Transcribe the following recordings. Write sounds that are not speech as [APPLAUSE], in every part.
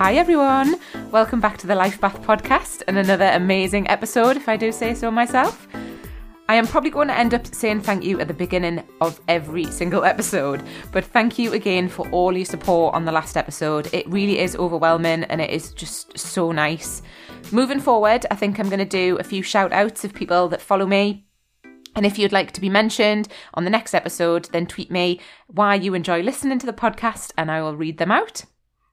Hi, everyone. Welcome back to the Life Bath podcast and another amazing episode, if I do say so myself. I am probably going to end up saying thank you at the beginning of every single episode, but thank you again for all your support on the last episode. It really is overwhelming and it is just so nice. Moving forward, I think I'm going to do a few shout outs of people that follow me, and if you'd like to be mentioned on the next episode, then tweet me why you enjoy listening to the podcast and I will read them out.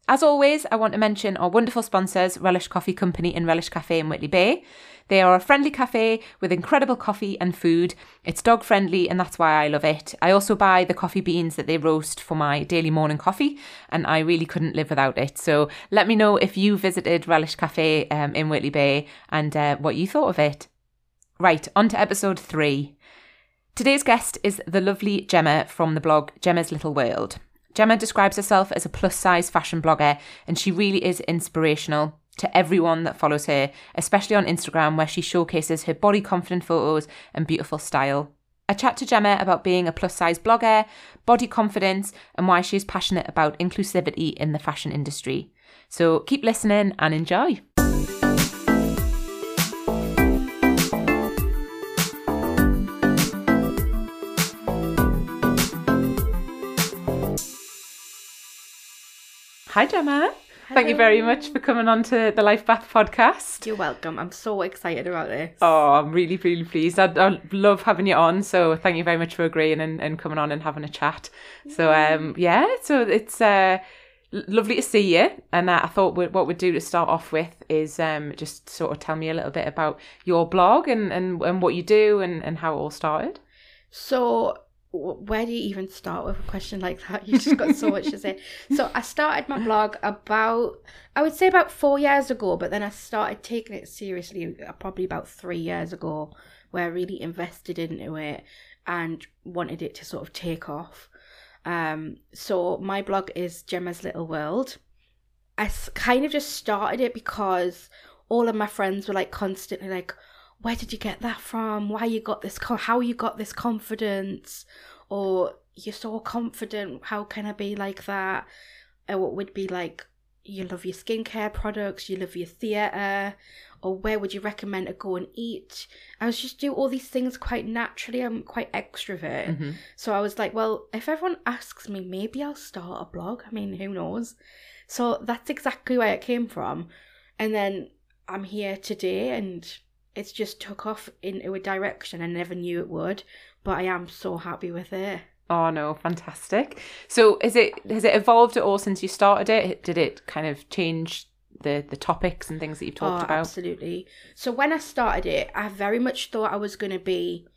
As always, I want to mention our wonderful sponsors, Relish Coffee Company and Relish Cafe in Whitley Bay. They are a friendly cafe with incredible coffee and food. It's dog friendly and that's why I love it. I also buy the coffee beans that they roast for my daily morning coffee and I really couldn't live without it. So let me know if you visited Relish Cafe um, in Whitley Bay and uh, what you thought of it. Right, on to episode three. Today's guest is the lovely Gemma from the blog Gemma's Little World. Gemma describes herself as a plus size fashion blogger, and she really is inspirational to everyone that follows her, especially on Instagram, where she showcases her body confident photos and beautiful style. I chat to Gemma about being a plus size blogger, body confidence, and why she is passionate about inclusivity in the fashion industry. So keep listening and enjoy. Hi, Gemma. Thank you very much for coming on to the Life Bath podcast. You're welcome. I'm so excited about this. Oh, I'm really, really pleased. I, I love having you on. So thank you very much for agreeing and, and coming on and having a chat. So um, yeah, so it's uh, lovely to see you. And uh, I thought we what we'd do to start off with is um, just sort of tell me a little bit about your blog and, and, and what you do and, and how it all started. So, where do you even start with a question like that? [LAUGHS] You just got so much to say. So, I started my blog about, I would say about four years ago, but then I started taking it seriously uh, probably about three years ago, where I really invested into it and wanted it to sort of take off. Um, so, my blog is Gemma's Little World. I kind of just started it because all of my friends were like constantly like, where did you get that from? Why you got this? How you got this confidence? Or you're so confident. How can I be like that? Or what would be like? You love your skincare products. You love your theatre. Or where would you recommend to go and eat? I was just do all these things quite naturally. I'm quite extrovert, mm-hmm. so I was like, well, if everyone asks me, maybe I'll start a blog. I mean, who knows? So that's exactly where it came from. And then I'm here today and it's just took off into a direction I never knew it would, but I am so happy with it. Oh no, fantastic. So is it has it evolved at all since you started it? Did it kind of change the the topics and things that you've talked oh, about? absolutely. So when I started it, I very much thought I was going to be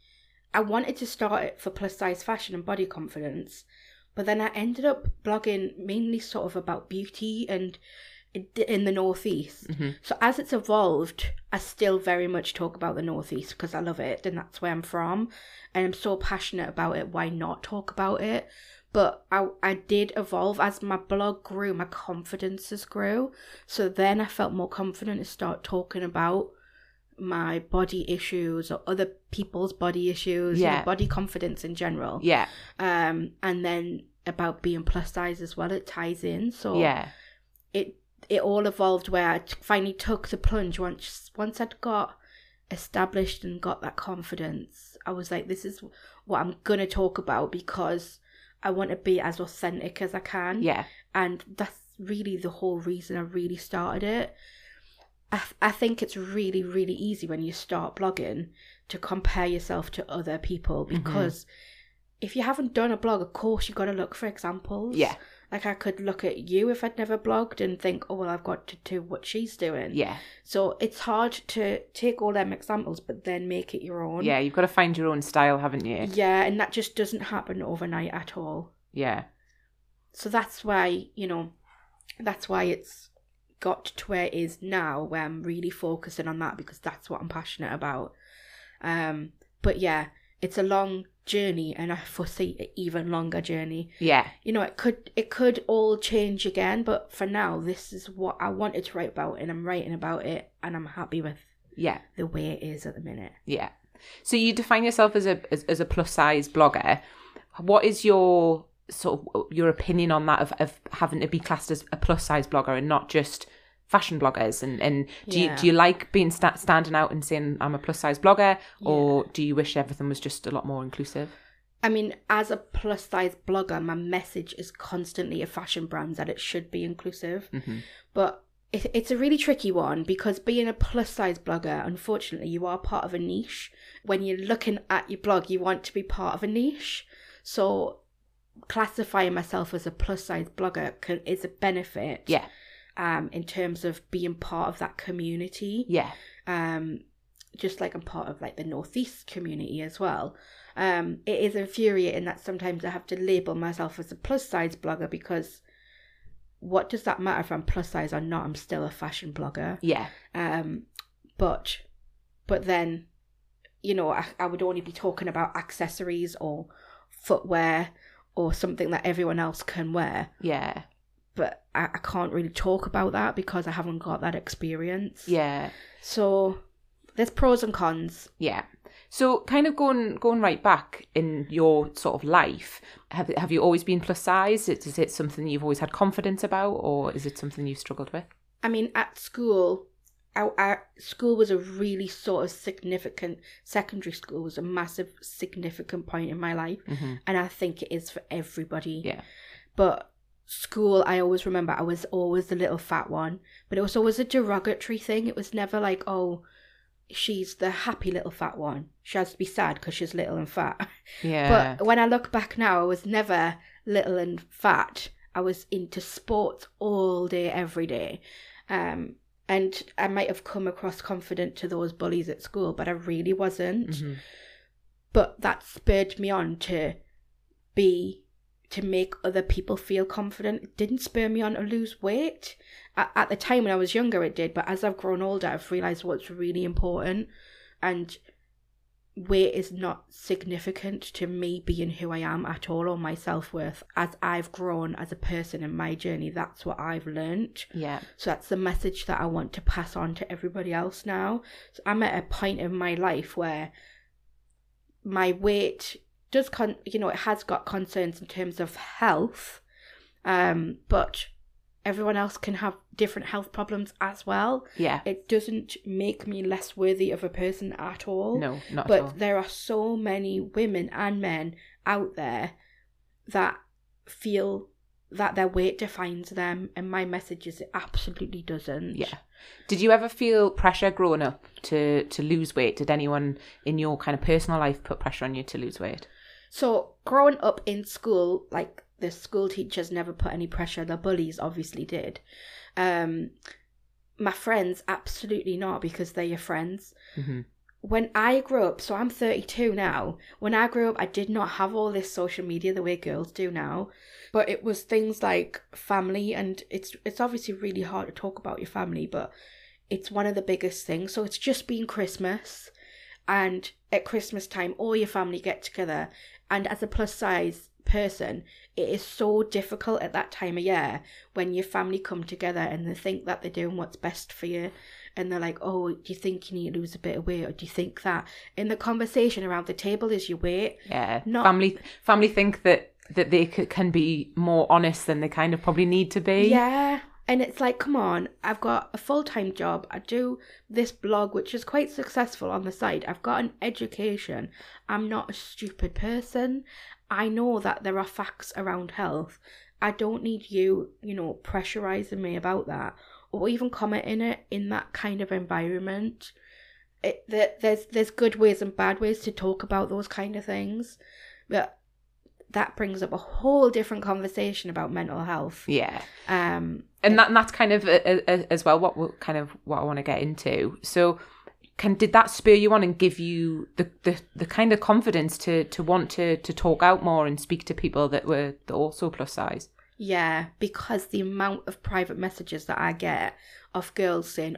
I wanted to start it for plus size fashion and body confidence, but then I ended up blogging mainly sort of about beauty and in the northeast. So as it's evolved, I still very much talk about the northeast because I love it and that's where I'm from, and I'm so passionate about it. Why not talk about it? But I I did evolve as my blog grew, my confidences grew. So then I felt more confident to start talking about my body issues or other people's body issues, you know, Yeah. body confidence in general. Yeah, Um, and then about being plus size as well, it ties in. So yeah, it it all evolved where I t- finally took the plunge once once I'd got established and got that confidence. I was like, this is what I'm gonna talk about because I want to be as authentic as I can yeah, and that's really the whole reason I really started it. I, th- I think it's really, really easy when you start blogging to compare yourself to other people Mm-hmm. because if you haven't done a blog, of course, you've got to look for examples. Yeah. Like I could look at you if I'd never blogged and think, oh, well, I've got to do what she's doing. yeah, So it's hard to take all them examples, but then make it your own. yeah. You've got to find your own style, haven't you? Yeah, and that just doesn't happen overnight at all. Yeah, So that's why, you know, that's why it's got to where it is now, where I'm really focusing on that because that's what I'm passionate about. Um, but yeah, it's a long journey and I foresee an even longer journey. yeah, You know, it could it could all change again, but for now this is what I wanted to write about and I'm writing about it and I'm happy with yeah, the way it is at the minute. yeah. So you define yourself as a as, as a plus size blogger. What is your sort of your opinion on that of, of having to be classed as a plus size blogger and not just fashion bloggers and, and do Yeah. you do you like being sta- standing out and saying I'm a plus size blogger or do you wish everything was just a lot more inclusive I mean, as a plus size blogger, my message is constantly a fashion brand that it should be inclusive. Mm-hmm. But it, it's a really tricky one because being a plus size blogger, unfortunately, you are part of a niche. When you're looking at your blog, you want to be part of a niche. So classifying myself as a plus size blogger can, is a benefit. yeah Um, in terms of being part of that community yeah um, just like I'm part of like the Northeast community as well. Um, it is infuriating that sometimes I have to label myself as a plus size blogger because what does that matter if I'm plus size or not? I'm still a fashion blogger. yeah Um, but but then, you know, I, I would only be talking about accessories or footwear or something that everyone else can wear. yeah I, I can't really talk about that because I haven't got that experience. yeah So there's pros and cons. Yeah. So kind of going going right back in your sort of life, have have you always been plus size? Is is it something you've always had confidence about, or is it something you've struggled with? I mean, at school, our, our school was a really sort of significant. Secondary school was a massive, significant point in my life, mm-hmm. and I think it is for everybody. Yeah. But school, I always remember I was always the little fat one, but it was always a derogatory thing. It was never like, oh, she's the happy little fat one. She has to be sad because she's little and fat. [LAUGHS] Yeah. But when I look back now, I was never little and fat. I was into sports all day, every day. Um, and I might have come across confident to those bullies at school, but I really wasn't. Mhm. But that spurred me on to be, to make other people feel confident. It didn't spur me on to lose weight. At, at the time when I was younger, it did, but as I've grown older, I've realised what's really important. And weight is not significant to me being who I am at all or my self worth. As I've grown as a person in my journey, that's what I've learnt. yeah. So that's the message that I want to pass on to everybody else now. So I'm at a point in my life where my weight does con you know, it has got concerns in terms of health. Um, but everyone else can have different health problems as well. Yeah. It doesn't make me less worthy of a person at all. No, not But at all. there are so many women and men out there that feel that their weight defines them, and my message is it absolutely doesn't. Yeah. Did you ever feel pressure growing up to to lose weight? Did anyone in your kind of personal life put pressure on you to lose weight? So growing up in school, like the school teachers never put any pressure. The bullies obviously did. Um, my friends, absolutely not, because they're your friends. Mhm. When I grew up, so I'm 32 now. When I grew up, I did not have all this social media the way girls do now, but it was things like family, and it's it's obviously really hard to talk about your family, but it's one of the biggest things. So it's just been Christmas, and at Christmas time, all your family get together, and as a plus size person, it is so difficult at that time of year when your family come together and they think that they're doing what's best for you and they're like, Oh, do you think you need to lose a bit of weight or do you think that? And the conversation around the table is your weight. Yeah. Not- family family think that that they can be more honest than they kind of probably need to be. Yeah. And it's like, come on, I've got a full time job. I do this blog, which is quite successful on the side. I've got an education. I'm not a stupid person. I know that there are facts around health. I don't need you, you know, pressurizing me about that or even commenting it in that kind of environment. It, there, there's there's good ways and bad ways to talk about those kind of things, but that brings up a whole different conversation about mental health. Yeah. Um, and that and that's kind of uh, uh, as well what we'll kind of what I want to get into. So, can did that spur you on and give you the, the, the kind of confidence to to want to to talk out more and speak to people that were also plus size? yeah, because the amount of private messages that I get of girls saying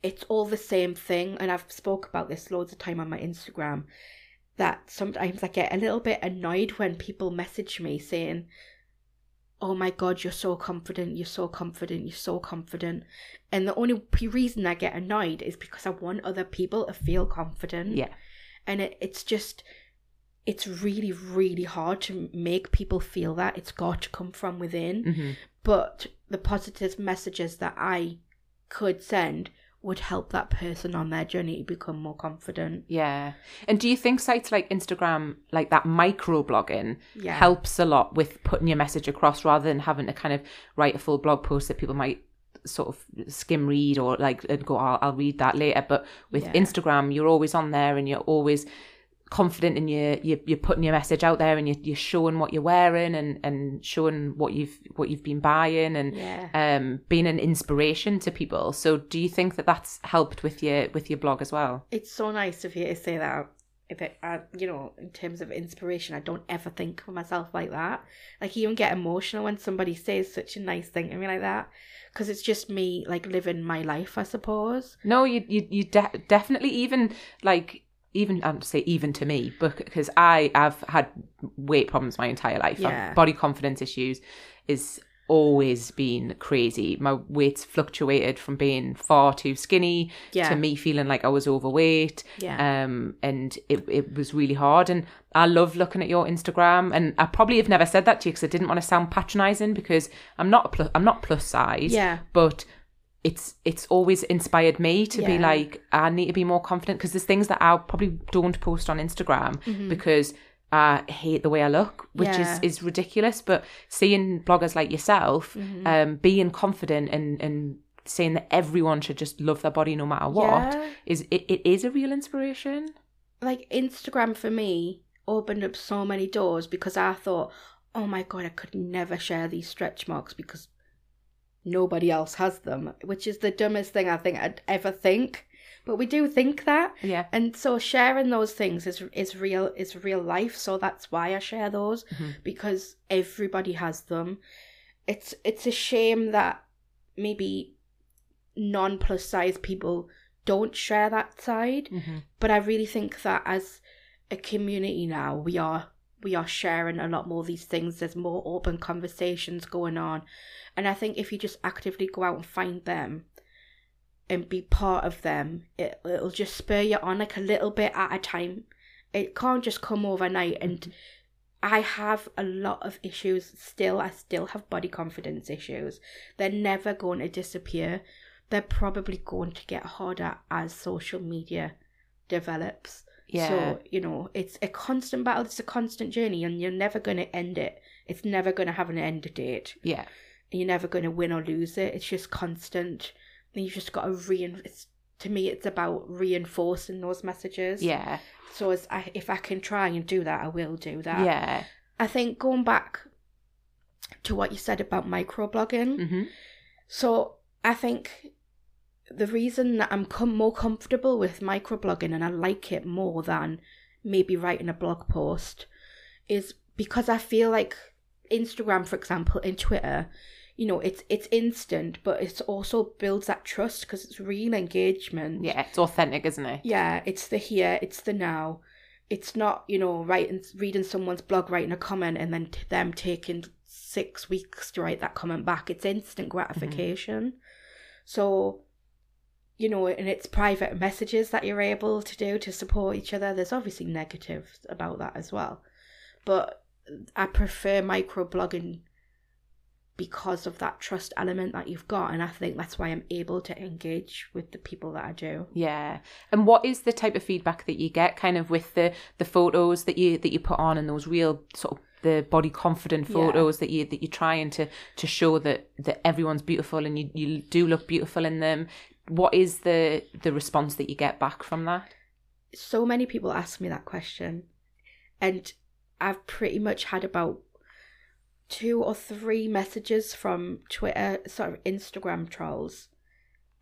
it's all the same thing, and I've spoke about this loads of time on my Instagram. That sometimes I get a little bit annoyed when people message me saying, "Oh my god, you're so confident, you're so confident, you're so confident," and the only reason I get annoyed is because I want other people to feel confident. Yeah. and it, it's just it's really, really hard to make people feel that it's got to come from within. Mhm. But the positive messages that I could send would help that person on their journey to become more confident. Yeah. And do you think sites like Instagram, like that micro blogging, Yeah. helps a lot with putting your message across rather than having to kind of write a full blog post that people might sort of skim read or like and go, I'll, I'll read that later. But with Yeah. Instagram, you're always on there and you're always confident in your you're, you're putting your message out there and you're, you're showing what you're wearing and and showing what you've what you've been buying and Yeah. um being an inspiration to people so do you think that that's helped with your with your blog as well It's so nice of you to say that. If it, I, you know, in terms of inspiration, I don't ever think of myself like that. Like, you even get emotional when somebody says such a nice thing to me like that, because it's just me, like living my life, I suppose. No, you you you de- definitely even like even I'm say even to me, but because I have had weight problems my entire life. Yeah. body confidence issues is always been crazy. My weight's fluctuated from being far too skinny Yeah. to me feeling like I was overweight. Yeah. Um, and it it was really hard. And I love looking at your Instagram. And I probably have never said that to you because I didn't want to sound patronising because I'm not a plus, I'm not plus size. Yeah. But it's it's always inspired me to be like I need to be more confident because there's things that I probably don't post on Instagram because I hate the way I look, which Mm-hmm. Yeah. is is ridiculous. But seeing bloggers like yourself, Mm-hmm. um, being confident and and saying that everyone should just love their body no matter what Yeah. is it, it is a real inspiration. like Instagram for me opened up so many doors because I thought, oh my god, I could never share these stretch marks because nobody else has them, which is the dumbest thing I think I'd ever think. But we do think that. Yeah. And so sharing those things is is real is real life. So that's why I share those Mhm. because everybody has them. It's it's a shame that maybe non plus size people don't share that side hmm but I really think that as a community now, we are we are sharing a lot more of these things. There's more open conversations going on, and I think if you just actively go out and find them and be part of them, it it'll just spur you on like a little bit at a time. It can't just come overnight. And mm-hmm. I have a lot of issues still. I still have body confidence issues. They're never going to disappear. They're probably going to get harder as social media develops. Yeah. So, you know, it's a constant battle, it's a constant journey, and you're never going to end it. It's never going to have an end date. yeah. And you're never going to win or lose it. It's just constant. And you've just got to reinforce. To me, it's about reinforcing those messages. Yeah. So as I, if I can try and do that, I will do that. Yeah. I think going back to what you said about microblogging, hmm so I think the reason that I'm com- more comfortable with microblogging and I like it more than maybe writing a blog post is because I feel like Instagram, for example, and Twitter, you know, it's it's instant, but it also builds that trust because it's real engagement. Yeah. It's authentic, isn't it? Yeah, it's the here, it's the now. It's not, you know, writing, reading someone's blog, writing a comment, and then t- them taking six weeks to write that comment back. It's instant mm-hmm. gratification. So, you know, and it's private messages that you're able to do to support each other. There's obviously negatives about that as well, but I prefer microblogging because of that trust element that you've got, and I think that's why I'm able to engage with the people that I do. Yeah. And what is the type of feedback that you get kind of with the the photos that you that you put on and those real sort of the body confident Yeah. photos that you that you're trying to to show that that everyone's beautiful and you you do look beautiful in them. What is the the response that you get back from that? so many people ask me that question and i've pretty much had about two or three messages from twitter sort of instagram trolls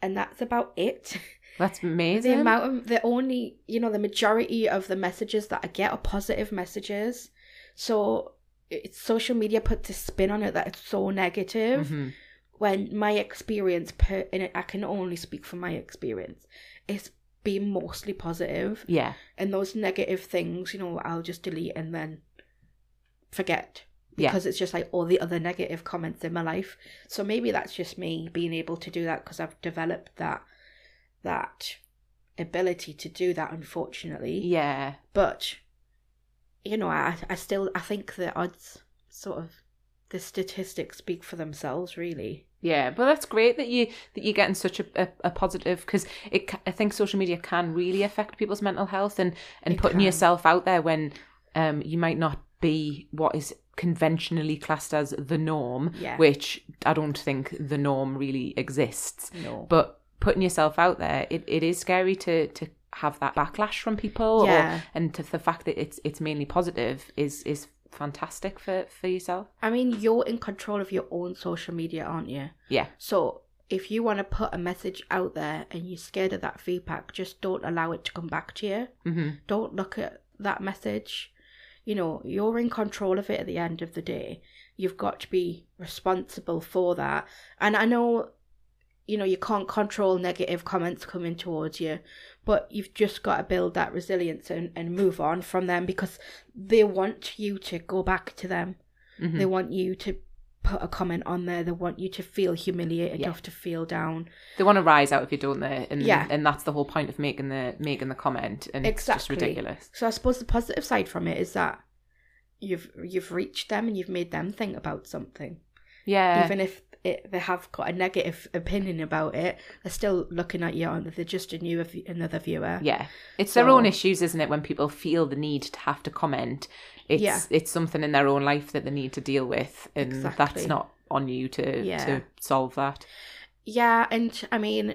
and that's about it [LAUGHS] That's amazing. the amount of the only you know the majority of the messages that i get are positive messages so it's social media puts a spin on it that it's so negative Mhm. When my experience per and i can only speak from my experience it's been mostly positive Yeah. and those negative things, you know, I'll just delete and then forget Yeah. because it's just like all the other negative comments in my life. So maybe that's just me being able to do that because I've developed that that ability to do that. Unfortunately, Yeah. but you know, I I still I think the odds sort of the statistics speak for themselves, really. Yeah, but that's great that you that you're getting such a, a, a positive because it I think social media can really affect people's mental health and and It putting can. yourself out there when um you might not be what is conventionally classed as the norm, Yeah. which I don't think the norm really exists. No. But putting yourself out there, it, it is scary to to have that backlash from people, Yeah. or, and to the fact that it's it's mainly positive is is fantastic for for yourself. I mean, you're in control of your own social media, aren't you? Yeah, So if you want to put a message out there and you're scared of that feedback, just don't allow it to come back to you. hmm Don't look at that message. You know, you're in control of it at the end of the day. You've got to be responsible for that. And I know, you know, you can't control negative comments coming towards you, but you've just got to build that resilience and, and move on from them because they want you to go back to them. hmm They want you to put a comment on there. They want you to feel humiliated, Yeah. to feel down. they want to rise out of you, don't they? And Yeah. and that's the whole point of making the making the comment, and it's just ridiculous. So I suppose the positive side from it is that you've you've reached them and you've made them think about something, Yeah, even if it, they have got a negative opinion about it. They're still looking at you, aren't they? They're just a new another viewer. yeah. It's their own issues, isn't it? When people feel the need to have to comment, it's Yeah. it's something in their own life that they need to deal with, and Exactly. that's not on you to Yeah. to solve that. Yeah, and I mean,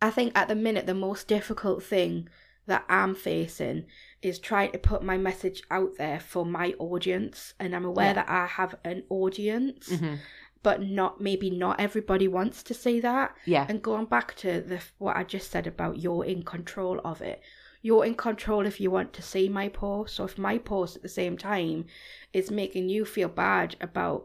I think at the minute the most difficult thing that I'm facing is trying to put my message out there for my audience, and I'm aware Yeah. that I have an audience, hmm but not maybe not everybody wants to see that. Yeah, And going back to the what I just said about you're in control of it. You're in control if you want to see my post. So if my post at the same time is making you feel bad about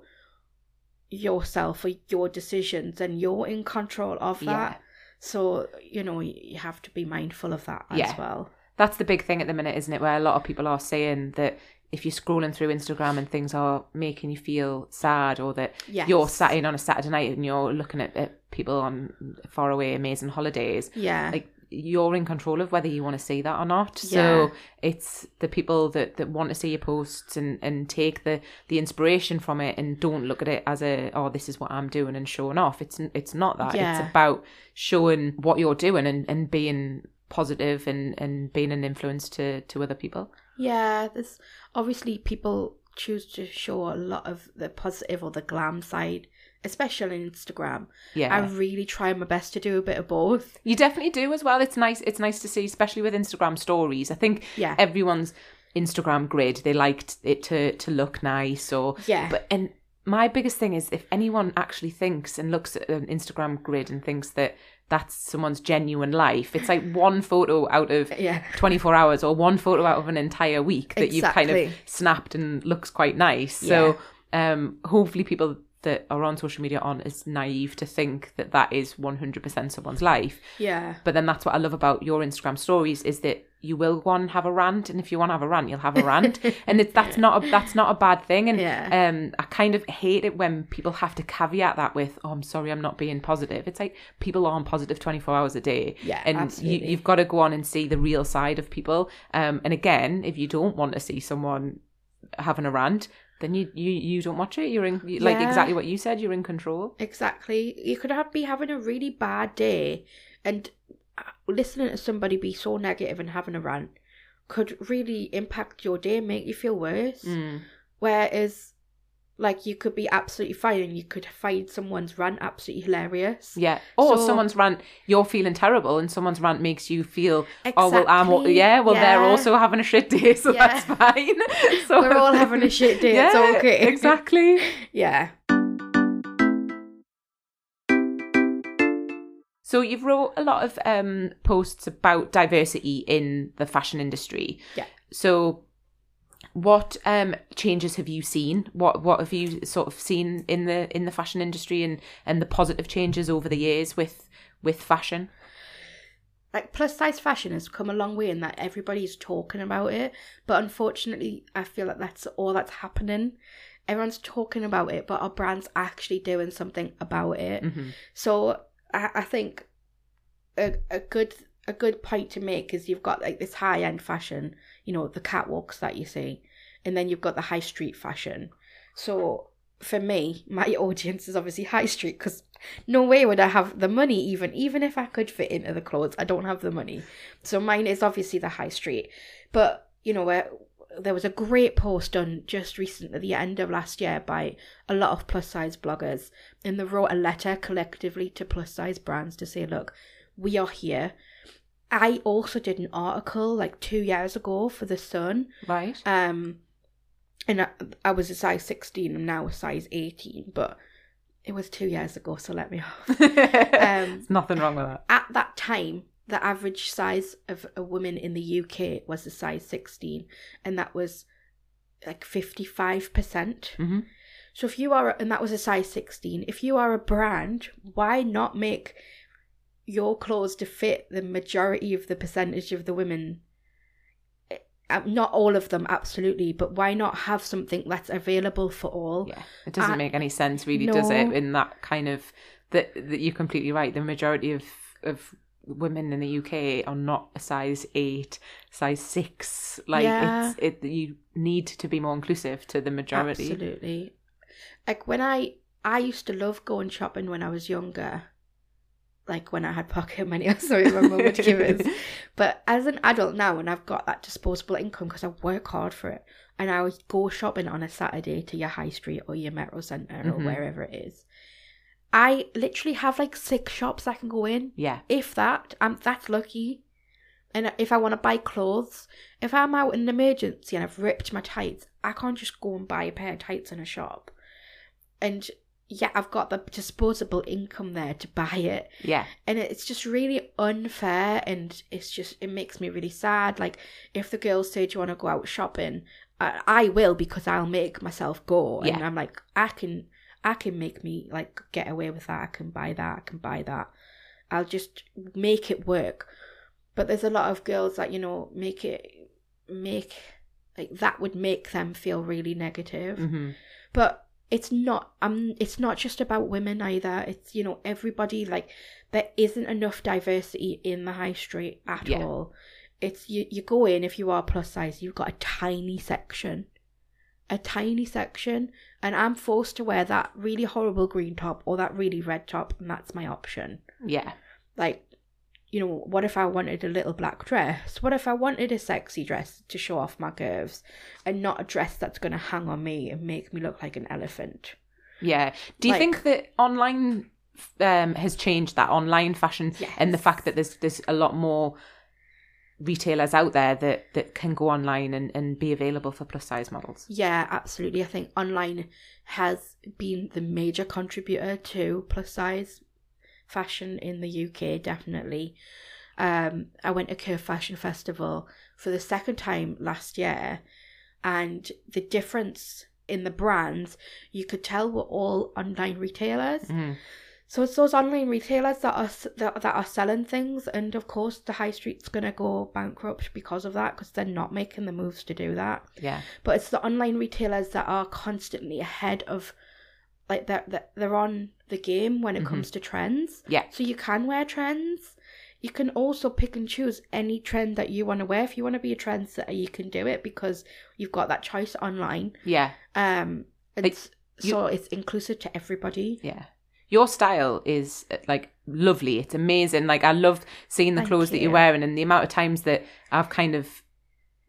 yourself or your decisions, then you're in control of that. Yeah. So you know you have to be mindful of that Yeah. as well. that's the big thing at the minute, isn't it? Where a lot of people are saying that if you're scrolling through Instagram and things are making you feel sad, or that Yes. you're sat in on a Saturday night and you're looking at, at people on far away amazing holidays, Yeah. like you're in control of whether you want to see that or not. Yeah. So it's the people that, that want to see your posts and, and take the, the inspiration from it and don't look at it as a oh this is what I'm doing and showing off. It's it's not that. Yeah. It's about showing what you're doing and, and being positive and, and being an influence to, to other people. Yeah, there's obviously people choose to show a lot of the positive or the glam side, especially on Instagram. Yeah. I really try my best to do a bit of both. You definitely do as well. It's nice. It's nice to see, especially with Instagram stories. I think Yeah. everyone's Instagram grid. They liked it to to look nice, or Yeah. But and my biggest thing is if anyone actually thinks and looks at an Instagram grid and thinks that that's someone's genuine life, it's like one photo out of Yeah. 24 hours or one photo out of an entire week that you've kind of snapped and looks quite nice. So um, hopefully people that are on social media aren't as naive to think that that is 100% someone's life. Yeah. But then that's what I love about your Instagram stories is that you will go on and have a rant, and if you want to have a rant, you'll have a [LAUGHS] rant, and it's that's not a, that's not a bad thing. And Yeah. um, I kind of hate it when people have to caveat that with, "Oh, I'm sorry, I'm not being positive." It's like people are on positive 24 hours a day, Yeah, and you, you've got to go on and see the real side of people. Um, and again, if you don't want to see someone having a rant, then you you you don't watch it. You're in you- like exactly what you said. You're in control. Exactly. You could have, be having a really bad day and listening to somebody be so negative and having a rant could really impact your day, and make you feel worse. Mm. Whereas, like, you could be absolutely fine and you could find someone's rant absolutely hilarious. Yeah. Or So- someone's rant, you're feeling terrible, and someone's rant makes you feel, oh well, I'm Exactly. yeah, well they're also having a shit day, [LAUGHS] so Yeah. that's fine. [LAUGHS] So We're all having a shit day, it's okay. [LAUGHS] Exactly. Yeah. So you've wrote a lot of um, posts about diversity in the fashion industry. Yeah. So what um, changes have you seen? What what have you sort of seen in the in the fashion industry and, and the positive changes over the years with with fashion? like plus size fashion has come a long way in that everybody's talking about it but unfortunately i feel like that's all that's happening everyone's talking about it but our brand's actually doing something about it Mhm. so i, I think a, a good a good point to make is you've got like this high end fashion you know the catwalks that you see and then you've got the high street fashion. So for me, my [LAUGHS] audience is obviously high street because no way would I have the money even even if I could fit into the clothes. I don't have the money, so mine is obviously the high street. But you know where there was a great post done just recently at the end of last year by a lot of plus size bloggers, and they wrote a letter collectively to plus size brands to say, look, we are here. I also did an article like two years ago for the Sun. Right. Um, and I, I was a size 16 and now a size 18 but it was two years ago so let me [LAUGHS] off [LAUGHS] There's nothing wrong with that. at that time the average size of a woman in the uk was a size 16 and that was like 55% Mhm. so if you are and that was a size 16 if you are a brand why not make your clothes to fit the majority of the percentage of the women Uh, not all of them absolutely but why not have something that's available for all Yeah, it doesn't I- make any sense, really, does it? In that kind of that that you're completely right. The majority of of women in the UK are not a size eight, size six. Like Yeah. it's it. You need to be more inclusive to the majority. Absolutely. Like when I I used to love going shopping when I was younger. Like when I had pocket money, sorry, my mum would give us. [LAUGHS] But as an adult now, and I've got that disposable income because I work hard for it, and I would go shopping on a Saturday to your high street or your Metro Centre or Mhm. wherever it is. I literally have like six shops I can go in, Yeah, if that. I'm that's lucky. And if I want to buy clothes, if I'm out in an emergency and I've ripped my tights, I can't just go and buy a pair of tights in a shop. And yeah, I've got the disposable income there to buy it. yeah, And it's just really unfair and it's just, it makes me really sad. Like, if the girls say, Do you want to go out shopping? I, I will because I'll make myself go. Yeah. And I'm like, I can, I can make me like get away with that. I can buy that. I can buy that. I'll just make it work. But there's a lot of girls that, you know, make it, make, like, that would make them feel really negative hmm but it's not um it's not just about women either it's you know everybody like there isn't enough diversity in the high street at Yeah. all it's you you go in if you are plus size you've got a tiny section a tiny section and i'm forced to wear that really horrible green top or that really red top and that's my option. Yeah, like you know what if i wanted a little black dress? What if i wanted a sexy dress to show off my curves and not a dress that's going to hang on me and make me look like an elephant? Yeah. Do you Like- think that online um, has changed that online fashion and the fact that there's there's a lot more retailers out there that that can go online and, and be available for plus size models? Yeah, absolutely. I think online has been the major contributor to plus size fashion in the UK, definitely. Um, I went to Curve Fashion Festival for the second time last year, and the difference in the brands you could tell were all online retailers. Mhm. So it's those online retailers that are that, that are selling things, and of course the high street's gonna go bankrupt because of that, because they're not making the moves to do that. Yeah, but it's the online retailers that are constantly ahead of like they're, they're- they're on the game when it Mhm. comes to trends. Yeah, so you can wear trends. You can also pick and choose any trend that you want to wear. If you want to be a trendsetter you can do it because you've got that choice online. Yeah. um Like, it's so it's inclusive to everybody. Yeah. Your style is uh, like lovely. It's amazing. Like I love seeing the Thank clothes that you're wearing and the amount of times that I've kind of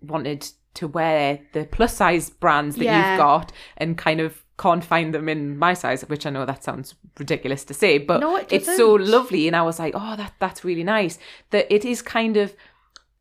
wanted to wear the plus size brands that Yeah. you've got and kind of can't find them in my size, which I know that sounds ridiculous to say, but No, it it's so lovely. And I was like, oh, that that's really nice. That it is kind of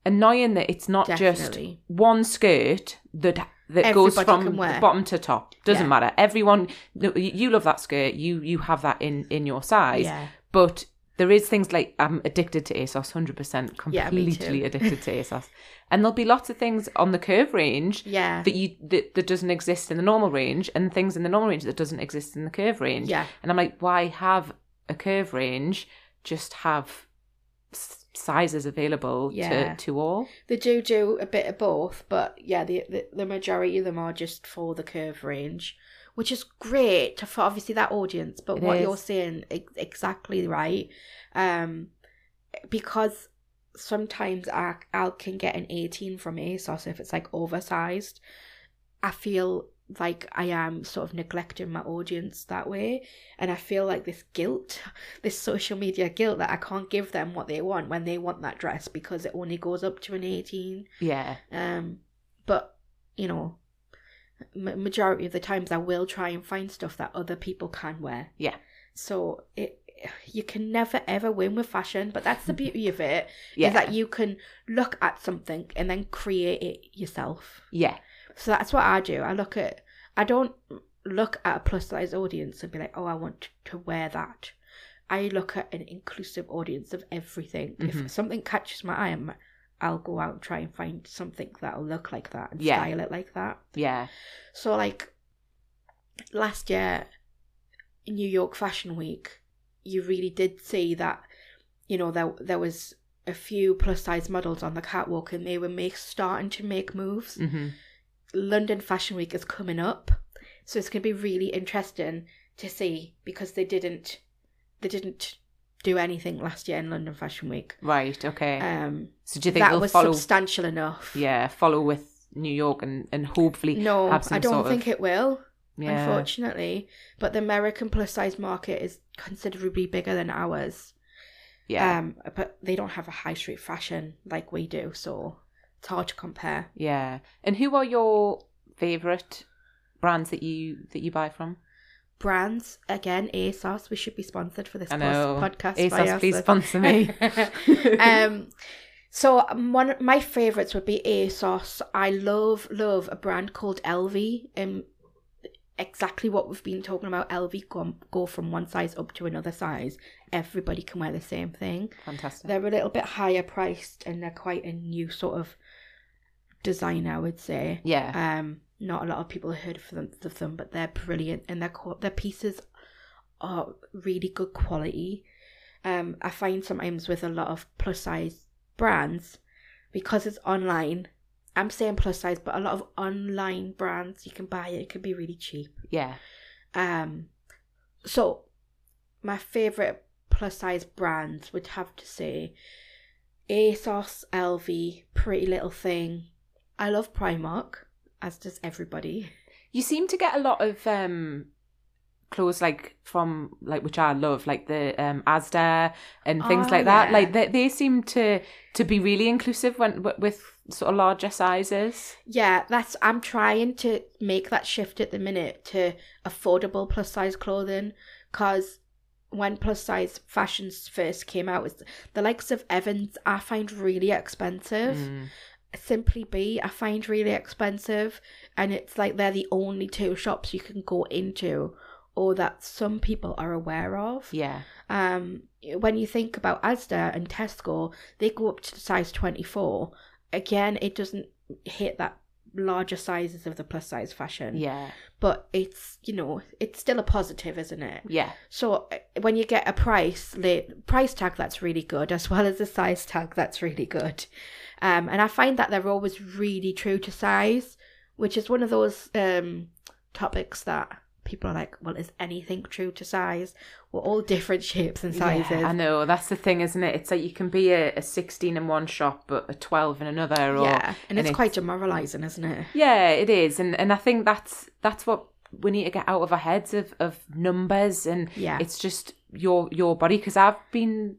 annoying that it's not Definitely. just one skirt that that goes from bottom to top. Doesn't Yeah. matter. Everyone, you love that skirt. You you have that in in your size. Yeah. But there is things like I'm addicted to ASOS, hundred percent, Yeah, completely too. addicted to ASOS. And there'll be lots of things on the curve range yeah that you that, that doesn't exist in the normal range, and things in the normal range that doesn't exist in the curve range. yeah And I'm like, why have a curve range? Just have sizes available Yeah. to to all. They do do a bit of both, but yeah, the, the the majority of them are just for the curve range, which is great for obviously that audience. But It what is. you're saying exactly right, um, because sometimes I I can get an 18 from ASOS if it's like oversized. I feel like I am sort of neglecting my audience that way. And I feel like this guilt, [LAUGHS] this social media guilt that I can't give them what they want when they want that dress because it only goes up to an 18. Yeah. Um, but, you know, m- majority of the times I will try and find stuff that other people can wear. Yeah. So it you can never ever win with fashion, but that's the beauty of it. [LAUGHS] Yeah. Is that you can look at something and then create it yourself. Yeah. So that's what I do. I look at I don't look at a plus size audience and be like, oh, I want to wear that. I look at an inclusive audience of everything. Mhm. If something catches my eye, I'm- I'll go out and try and find something that'll look like that and Yeah. style it like that. Yeah. So like last year, New York Fashion Week, you really did see that, you know, there there was a few plus size models on the catwalk and they were make starting to make moves. hmm London Fashion Week is coming up, so it's going to be really interesting to see because they didn't they didn't do anything last year in London Fashion Week. Right. Okay. Um, so do you think that they'll was follow? substantial enough. yeah, follow with New York and and hopefully No, have some I don't think of, it will. yeah. unfortunately. But the American plus size market is considerably bigger than ours. Yeah. Um, but they don't have a high street fashion like we do, so it's hard to compare. yeah. And who are your favorite brands that you that you buy from? Brands again, ASOS. We should be sponsored for this podcast. ASOS, please sponsor me. [LAUGHS] um, so um, one of my favorites would be ASOS. I love love a brand called Elvi. Um, exactly what we've been talking about. Elvi go, go from one size up to another size. Everybody can wear the same thing. Fantastic. They're a little bit higher priced and they're quite a new sort of design, I would say. yeah. Um, not a lot of people heard of them, of them but they're brilliant and their co- their pieces are really good quality. Um, I find sometimes with a lot of plus size brands because it's online. I'm saying plus size, but a lot of online brands you can buy it. It can be really cheap. yeah. Um, so my favorite plus size brands would have to say ASOS, Elvi, Pretty Little Thing. I love Primark, as does everybody. You seem to get a lot of um clothes like from like which I love, like the um Asda and things Oh, like that. yeah. Like they they seem to to be really inclusive when with sort of larger sizes. Yeah, that's. I'm trying to make that shift at the minute to affordable plus size clothing, cause when plus size fashions first came out, it's the likes of Evans I find really expensive. Mm. Simply Be, I find really expensive, and it's like they're the only two shops you can go into, or that some people are aware of. Yeah. Um, when you think about Asda and Tesco, they go up to size twenty four. Again, it doesn't hit that larger sizes of the plus size fashion, Yeah. but it's you know it's still a positive, isn't it? Yeah. So uh, when you get a price la- price tag that's really good, as well as a size tag that's really good, um, and I find that they're always really true to size, which is one of those um topics that people are like, well, is anything true to size? We're all different shapes and sizes. Yeah, I know. That's the thing, isn't it? It's like you can be a, a 16 in one shop, but a 12 in another. Or, Yeah, and it's quite demoralizing, isn't it? Yeah, it is, and and I think that's that's what we need to get out of our heads of of numbers, and Yeah. it's just your your body because I've been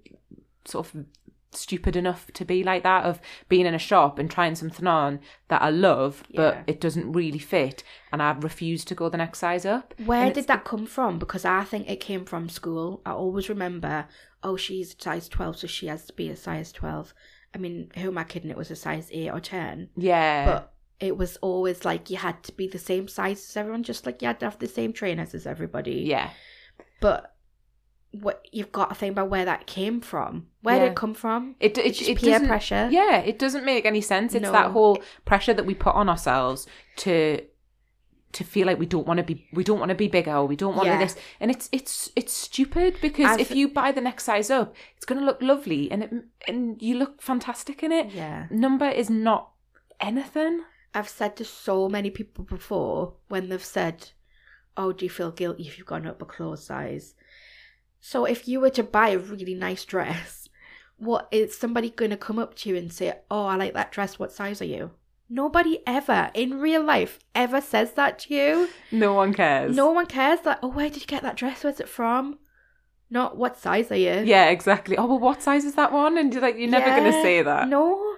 sort of stupid enough to be like that of being in a shop and trying something on that I love, Yeah. but it doesn't really fit, and I refuse to go the next size up. Where And did it's- that come from? Because I think it came from school. I always remember, oh, she's a size 12, so she has to be a size 12. I mean, who am I kidding? It was a size 8 or 10. Yeah, But it was always like you had to be the same size as everyone, just like you had to have the same trainers as everybody. yeah, But what you've got to think about where that came from. Where did it come from? it it, Just it peer pressure. Yeah, it doesn't make any sense. It's No. that whole pressure that we put on ourselves to to feel like we don't want to be we don't want to be bigger or we don't want Yeah. to this and it's it's it's stupid because I've- if you buy the next size up it's going to look lovely and it and you look fantastic in it Yeah. number is not anything I've said to so many people before when they've said, Oh, do you feel guilty if you've gone up a clothes size? So if you were to buy a really nice dress, what is somebody gonna come up to you and say, Oh, I like that dress, what size are you? Nobody ever in real life ever says that to you. No one cares. No one cares. Like, oh, where did you get that dress? Where's it from? Not what size are you? Yeah, exactly. Oh, well, what size is that one? And you're like, you're never going to say that. No,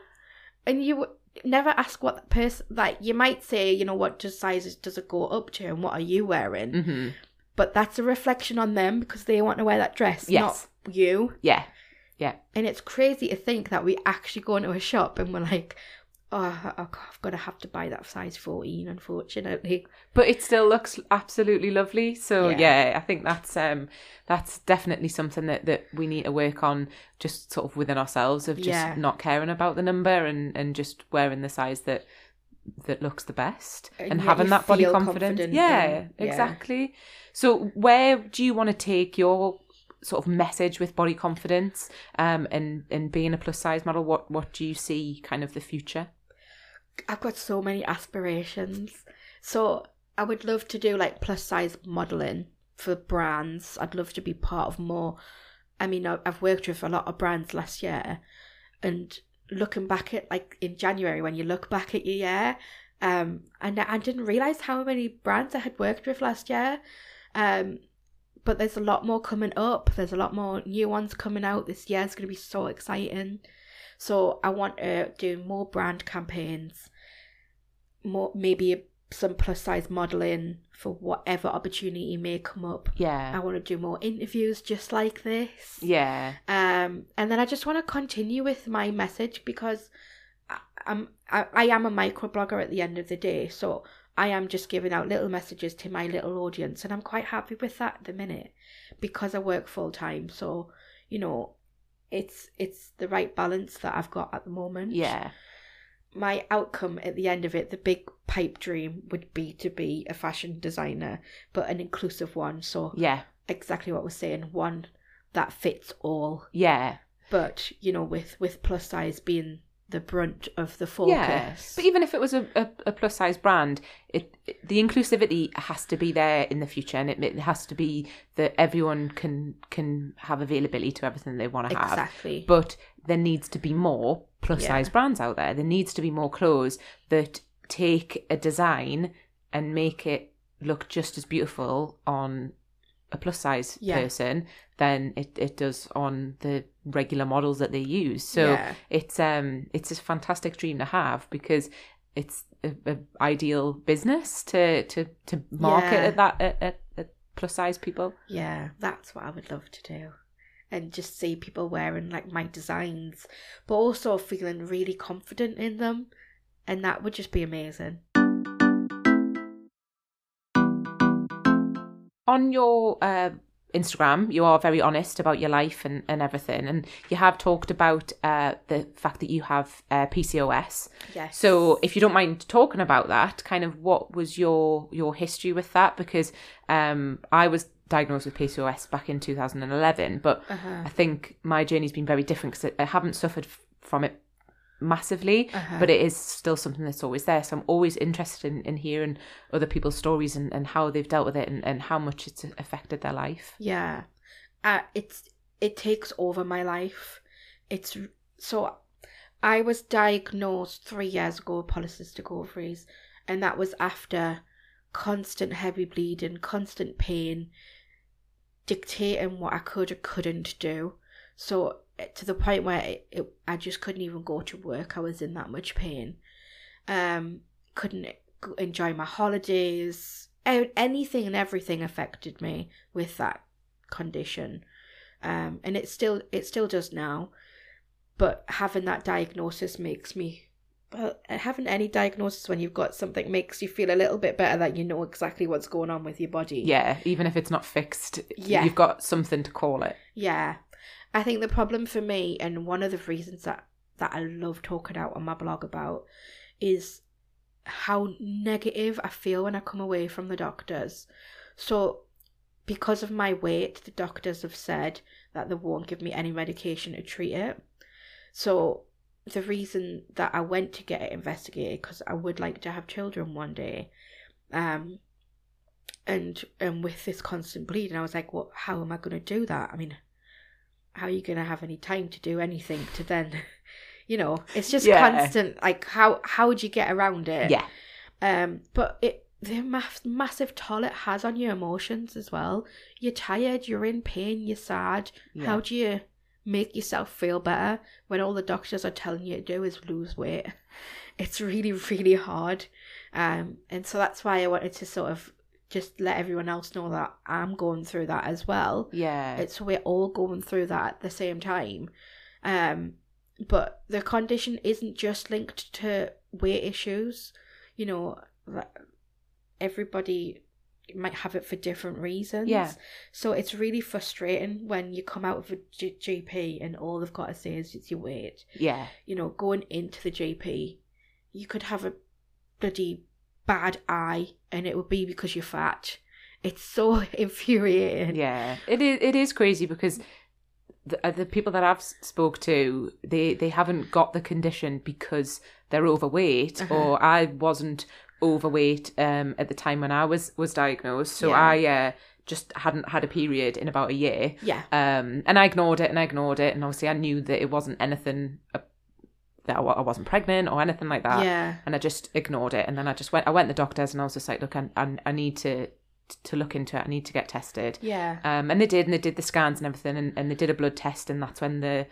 and you w- never ask what the person like. You might say, you know, what does sizes does it go up to, and what are you wearing? hmm But that's a reflection on them because they want to wear that dress, Yes. not you. Yeah. Yeah. And it's crazy to think that we actually go into a shop and we're like, oh, I've got to have to buy that size fourteen. Unfortunately, But it still looks absolutely lovely. So Yeah. yeah, I think that's um that's definitely something that, that we need to work on just sort of within ourselves of just Yeah. not caring about the number and, and just wearing the size that that looks the best And and, having that body confidence. confident Yeah, and- yeah. exactly. So where do you want to take your sort of message with body confidence um and, and being a plus size model? What what do you see kind of the future? I've got so many aspirations. So I would love to do like plus size modeling for brands. I'd love to be part of more. I mean, I've worked with a lot of brands last year, and looking back at like in January when you look back at your year, um, and I didn't realize how many brands I had worked with last year. Um, but there's a lot more coming up. There's a lot more new ones coming out this year. It's going to be so exciting. So I want to do more brand campaigns, more maybe some plus size modeling for whatever opportunity may come up. Yeah. I want to do more interviews just like this. Yeah. Um, and then I just want to continue with my message because I, I'm I, I am a microblogger at the end of the day, so I am just giving out little messages to my little audience, and I'm quite happy with that at the minute because I work full time. So you know, it's it's the right balance that I've got at the moment. Yeah. My outcome at the end of it, the big pipe dream would be to be a fashion designer, but an inclusive one. So Yeah. exactly what we're saying, one that fits all Yeah. but you know with with plus size being the brunt of the focus Yeah, but even if it was a, a, a plus size brand, it, it- the inclusivity has to be there in the future, and it, it has to be that everyone can can have availability to everything they want to have. exactly But there needs to be more plus Yeah. size brands out there. There needs to be more clothes that take a design and make it look just as beautiful on a plus size Yeah. person than it, it does on the regular models that they use. So Yeah. it's um it's a fantastic dream to have because it's a, a ideal business to to to market Yeah. at that at, at, at plus size people. yeah that's what i would love to do and just see people wearing like my designs but also feeling really confident in them and that would just be amazing on your uh, Instagram, you are very honest about your life and, and everything, and you have talked about uh, the fact that you have uh, PCOS. yes So, if you don't mind talking about that, kind of what was your your history with that? Because um, I was diagnosed with PCOS back in 2011, but uh-huh. I think my journey's been very different because I haven't suffered from it massively, Uh-huh. but it is still something that's always there. So I'm always interested in, in hearing other people's stories and, and how they've dealt with it and, and how much it's affected their life. Yeah, uh, it's it takes over my life. It's so I was diagnosed three years ago with polycystic ovaries, and that was after constant heavy bleeding, constant pain, dictating what I could or couldn't do. So to the point where it, it, I just couldn't even go to work. I was in that much pain. Um, couldn't enjoy my holidays. Anything and everything affected me with that condition, um, and it still it still does now. But having that diagnosis makes me. Well, having any diagnosis when you've got something makes you feel a little bit better that you know exactly what's going on with your body. Yeah, even if it's not fixed, Yeah. you've got something to call it. Yeah. I think the problem for me and one of the reasons that that I love talking out on my blog about is how negative I feel when I come away from the doctors. So because of my weight, the doctors have said that they won't give me any medication to treat it. So the reason that I went to get it investigated because I would like to have children one day. Um and and with this constant bleeding, I was like, "What? how am I going to do that? I mean, how are you going to have any time to do anything to then, [LAUGHS] you know, it's just Yeah. constant. Like how how would you get around it? Yeah. Um, but it the mass, massive toll it has on your emotions as well. You're tired, you're in pain, you're sad. Yeah. How do you make yourself feel better when all the doctors are telling you to do is lose weight? [LAUGHS] It's really, really hard. Um, and so that's why I wanted to sort of just let everyone else know that I'm going through that as well. Yeah. It's we're all going through that at the same time. Um, but the condition isn't just linked to weight issues. You know, everybody might have it for different reasons. Yeah. So it's really frustrating when you come out of a G- GP and all they've got to say is it's your weight. yeah. You know, going into the GP, you could have a bloody bad eye and it would be because you're fat. It's so [LAUGHS] infuriating. Yeah, it is. It is crazy because the, uh, the people that I've spoke to, they they haven't got the condition because they're overweight, Uh-huh. or I wasn't overweight um, at the time when I was was diagnosed. So Yeah. I uh, just hadn't had a period in about a year, Yeah. um, and I ignored it and I ignored it, and obviously I knew that it wasn't anything. That I I wasn't pregnant or anything like that yeah. and I just ignored it. And then I just went. I went to the doctors, and I was just like, "Look, I, I, I need to to look into it. I need to get tested." Yeah. Um, and they did, and they did the scans and everything, and, and they did a blood test, and that's when the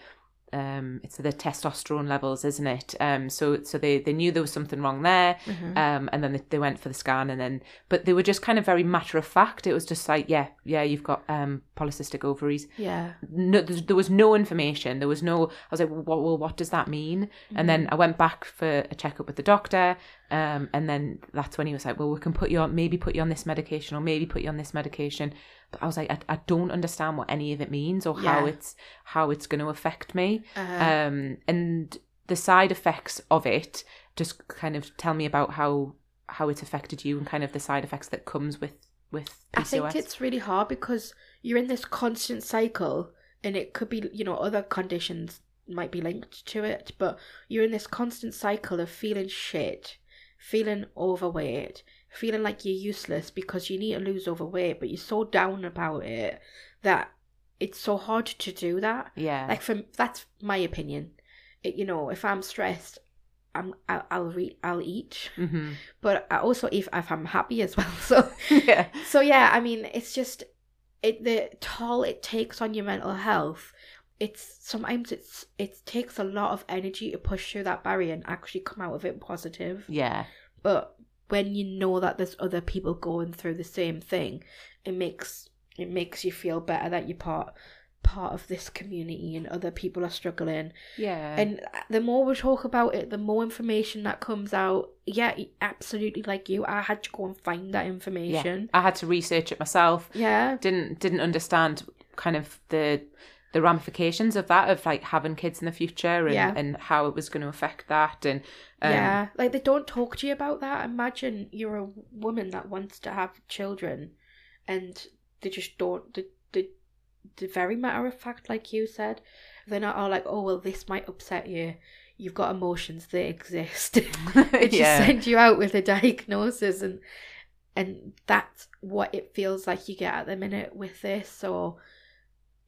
um, it's the testosterone levels, isn't it? Um, so so they they knew there was something wrong there, Mhm. um, and then they, they went for the scan, and then but they were just kind of very matter of fact. It was just like, yeah, yeah, you've got um polycystic ovaries. Yeah. No, there there was no information. There was no. I was like, well, what, well, what does that mean? And then I went back for a checkup with the doctor, um, and then that's when he was like, well, we can put you on, maybe put you on this medication, or maybe put you on this medication. But I was like, I, I don't understand what any of it means or how it's how it's going to affect me. Uh, Um, and the side effects of it, just kind of tell me about how how it affected you and kind of the side effects that comes with with PCOS. I think it's really hard because you're in this constant cycle, and it could be, you know, other conditions might be linked to it, but you're in this constant cycle of feeling shit, feeling overweight, feeling like you're useless because you need to lose overweight, but you're so down about it that it's so hard to do that. yeah, Like, from that's my opinion. It, you know, if I'm stressed, I'm I'll I'll, re- I'll eat, hmm but I also if if I'm happy as well. [LAUGHS] So [LAUGHS] yeah, so yeah, I mean, it's just it the toll it takes on your mental health. It's sometimes it's it takes a lot of energy to push through that barrier and actually come out of it positive. yeah, But when you know that there's other people going through the same thing, it makes it makes you feel better that you're part part of this community and other people are struggling. yeah, And the more we talk about it, the more information that comes out. Yeah, absolutely. Like you, I had to go and find that information. yeah. I had to research it myself. Yeah, Didn't didn't understand kind of the the ramifications of that of like having kids in the future and, Yeah. and how it was going to affect that and um, yeah. Like they don't talk to you about that. Imagine you're a woman that wants to have children, and they just don't. They, they, they're very matter of fact, like you said. They're not all like, oh well, this might upset you. You've got emotions; [LAUGHS] they exist. [LAUGHS] they just yeah, send you out with a diagnosis, and and that's what it feels like you get at the minute with this. So,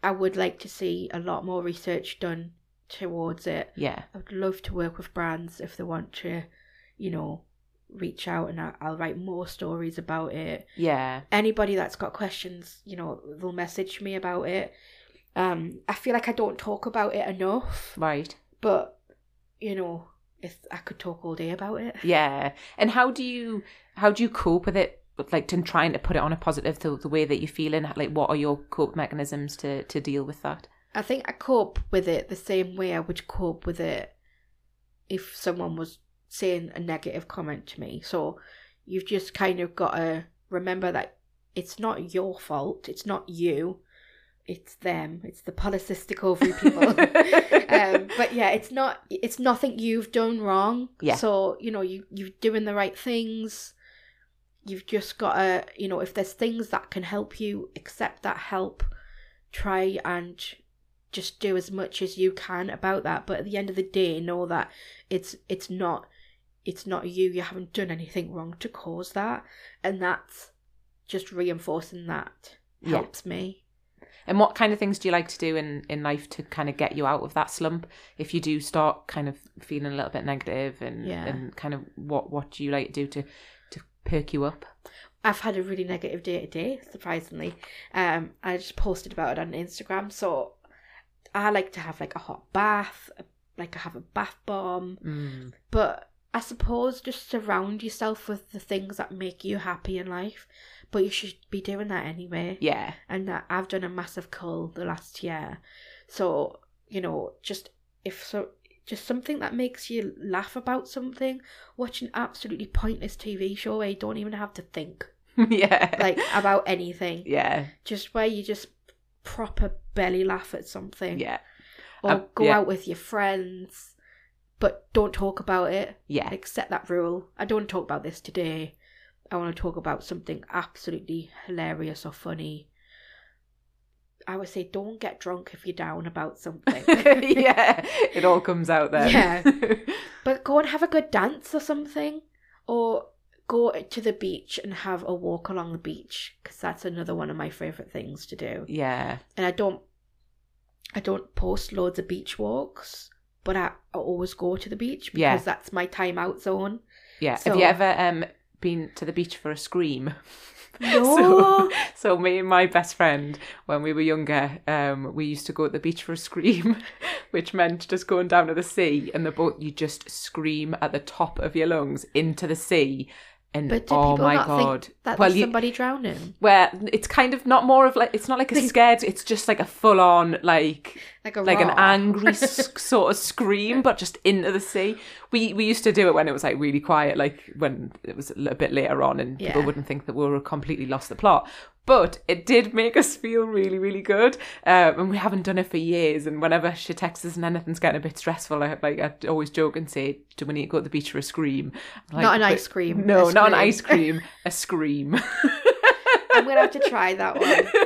I would like to see a lot more research done towards it. yeah, I'd love to work with brands if they want to, you know, reach out and I- I'll write more stories about it. yeah, Anybody that's got questions, you know, they'll message me about it. Um, I feel like I don't talk about it enough, right, but you know, if I could talk all day about it. yeah. And how do you how do you cope with it? But like to trying to put it on a positive to the way that you're feeling. Like, what are your cope mechanisms to to deal with that? I think I cope with it the same way I would cope with it if someone was saying a negative comment to me. So you've just kind of got to remember that it's not your fault. It's not you. It's them. It's the polycystic ovary people. [LAUGHS] um, but yeah, it's not. It's nothing you've done wrong. Yeah. So you know you you're doing the right things. You've just got to you know if there's things that can help you, accept that help. Try and just do as much as you can about that. But at the end of the day, know that it's it's not it's not you. You haven't done anything wrong to cause that, and that's just reinforcing that Yeah. helps me. And what kind of things do you like to do in, in life to kind of get you out of that slump? If you do start kind of feeling a little bit negative and Yeah. and kind of what what do you like to do to perk you up? I've had a really negative day today, surprisingly. Um, I just posted about it on Instagram. So I like to have like a hot bath, like I have a bath bomb. Mm. But I suppose just surround yourself with the things that make you happy in life. But you should be doing that anyway. Yeah. And that I've done a massive cull the last year. So, you know, just if so just something that makes you laugh about something, watch an absolutely pointless TV show where you don't even have to think [LAUGHS] yeah. like about anything. yeah. Just where you just proper belly laugh at something. Yeah. Or Um, go yeah. out with your friends, but don't talk about it. Yeah. Like set that rule. I don't talk about this today. I want to talk about something absolutely hilarious or funny. I would say don't get drunk if you're down about something. [LAUGHS] yeah. [LAUGHS] It all comes out there. Yeah. [LAUGHS] But go and have a good dance or something. Or go to the beach and have a walk along the beach because that's another one of my favourite things to do. yeah. And I don't I don't post loads of beach walks, but I, I always go to the beach because Yeah. that's my time out zone. Yeah. So- Have you ever um been to the beach for a scream? [LAUGHS] No. So, so me and my best friend, when we were younger, um, we used to go to the beach for a scream, [LAUGHS] which meant just going down to the sea and the boat you just scream at the top of your lungs into the sea. And But do oh people my not god! think that well, there's you, somebody drowning? where it's kind of not more of like it's not like a [LAUGHS] scared. It's just like a full on like Like a like an angry [LAUGHS] sort of scream, but just into the sea. We we used to do it when it was like really quiet, like when it was a bit later on, and people wouldn't think that we were completely lost the plot. But it did make us feel really, really good, um, and we haven't done it for years. And whenever she texts us and anything's getting a bit stressful, I like I always joke and say, "Do we need to go to the beach for a scream?" Like, Not an ice cream, No, not an ice cream. A scream. [LAUGHS] I'm gonna have to try that [LAUGHS] one.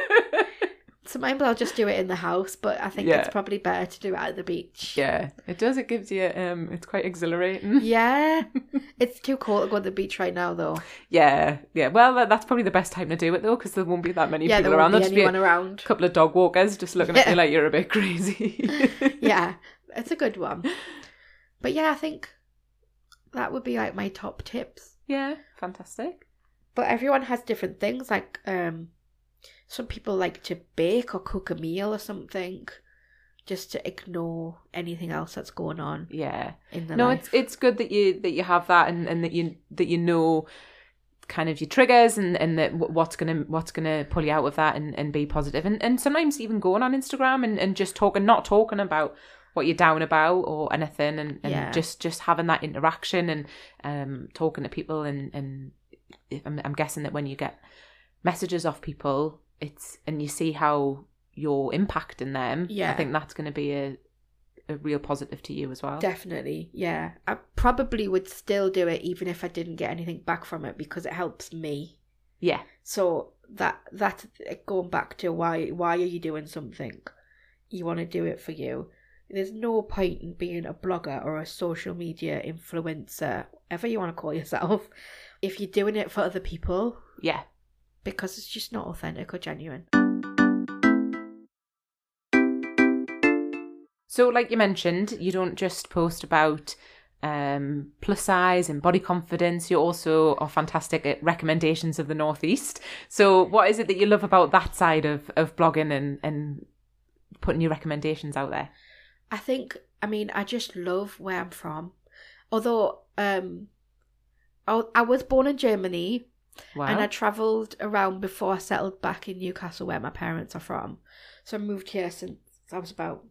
Sometimes I'll just do it in the house, but I think Yeah. it's probably better to do it at the beach. yeah, it does. It gives you. Um, it's quite exhilarating. [LAUGHS] Yeah. [LAUGHS] it's too cold to go to the beach right now, though. Yeah, yeah. Well, that's probably the best time to do it though, because there won't be that many yeah, people there around. There'll just anyone be a around. couple of dog walkers just looking at you like you're a bit crazy. [LAUGHS] yeah, it's a good one. But yeah, I think that would be like my top tips. yeah, fantastic. But everyone has different things. Like, um, some people like to bake or cook a meal or something, just to ignore anything else that's going on Yeah. in their No, life. it's it's good that you that you have that and, and that you that you know kind of your triggers and and that what's gonna what's gonna pull you out of that and, and be positive and and sometimes even going on Instagram and, and just talking not talking about what you're down about or anything and, and Yeah. just just having that interaction and um talking to people and and I'm, I'm guessing that when you get messages off people it's and you see how you're impacting them Yeah. I think that's going to be a a real positive to you as well Definitely, yeah. I probably would still do it even if I didn't get anything back from it because it helps me. yeah So that that going back to why why are you doing something? You want to do it for you. There's no point in being a blogger or a social media influencer, whatever you want to call yourself, if you're doing it for other people yeah because it's just not authentic or genuine. So, like you mentioned, you don't just post about um, plus size and body confidence. You also are fantastic at recommendations of the Northeast. So, what is it that you love about that side of, of blogging and, and putting your recommendations out there? I think I mean I just love where I'm from. Although um I, I was born in Germany Wow. and I travelled around before I settled back in Newcastle where my parents are from. So I moved here since I was about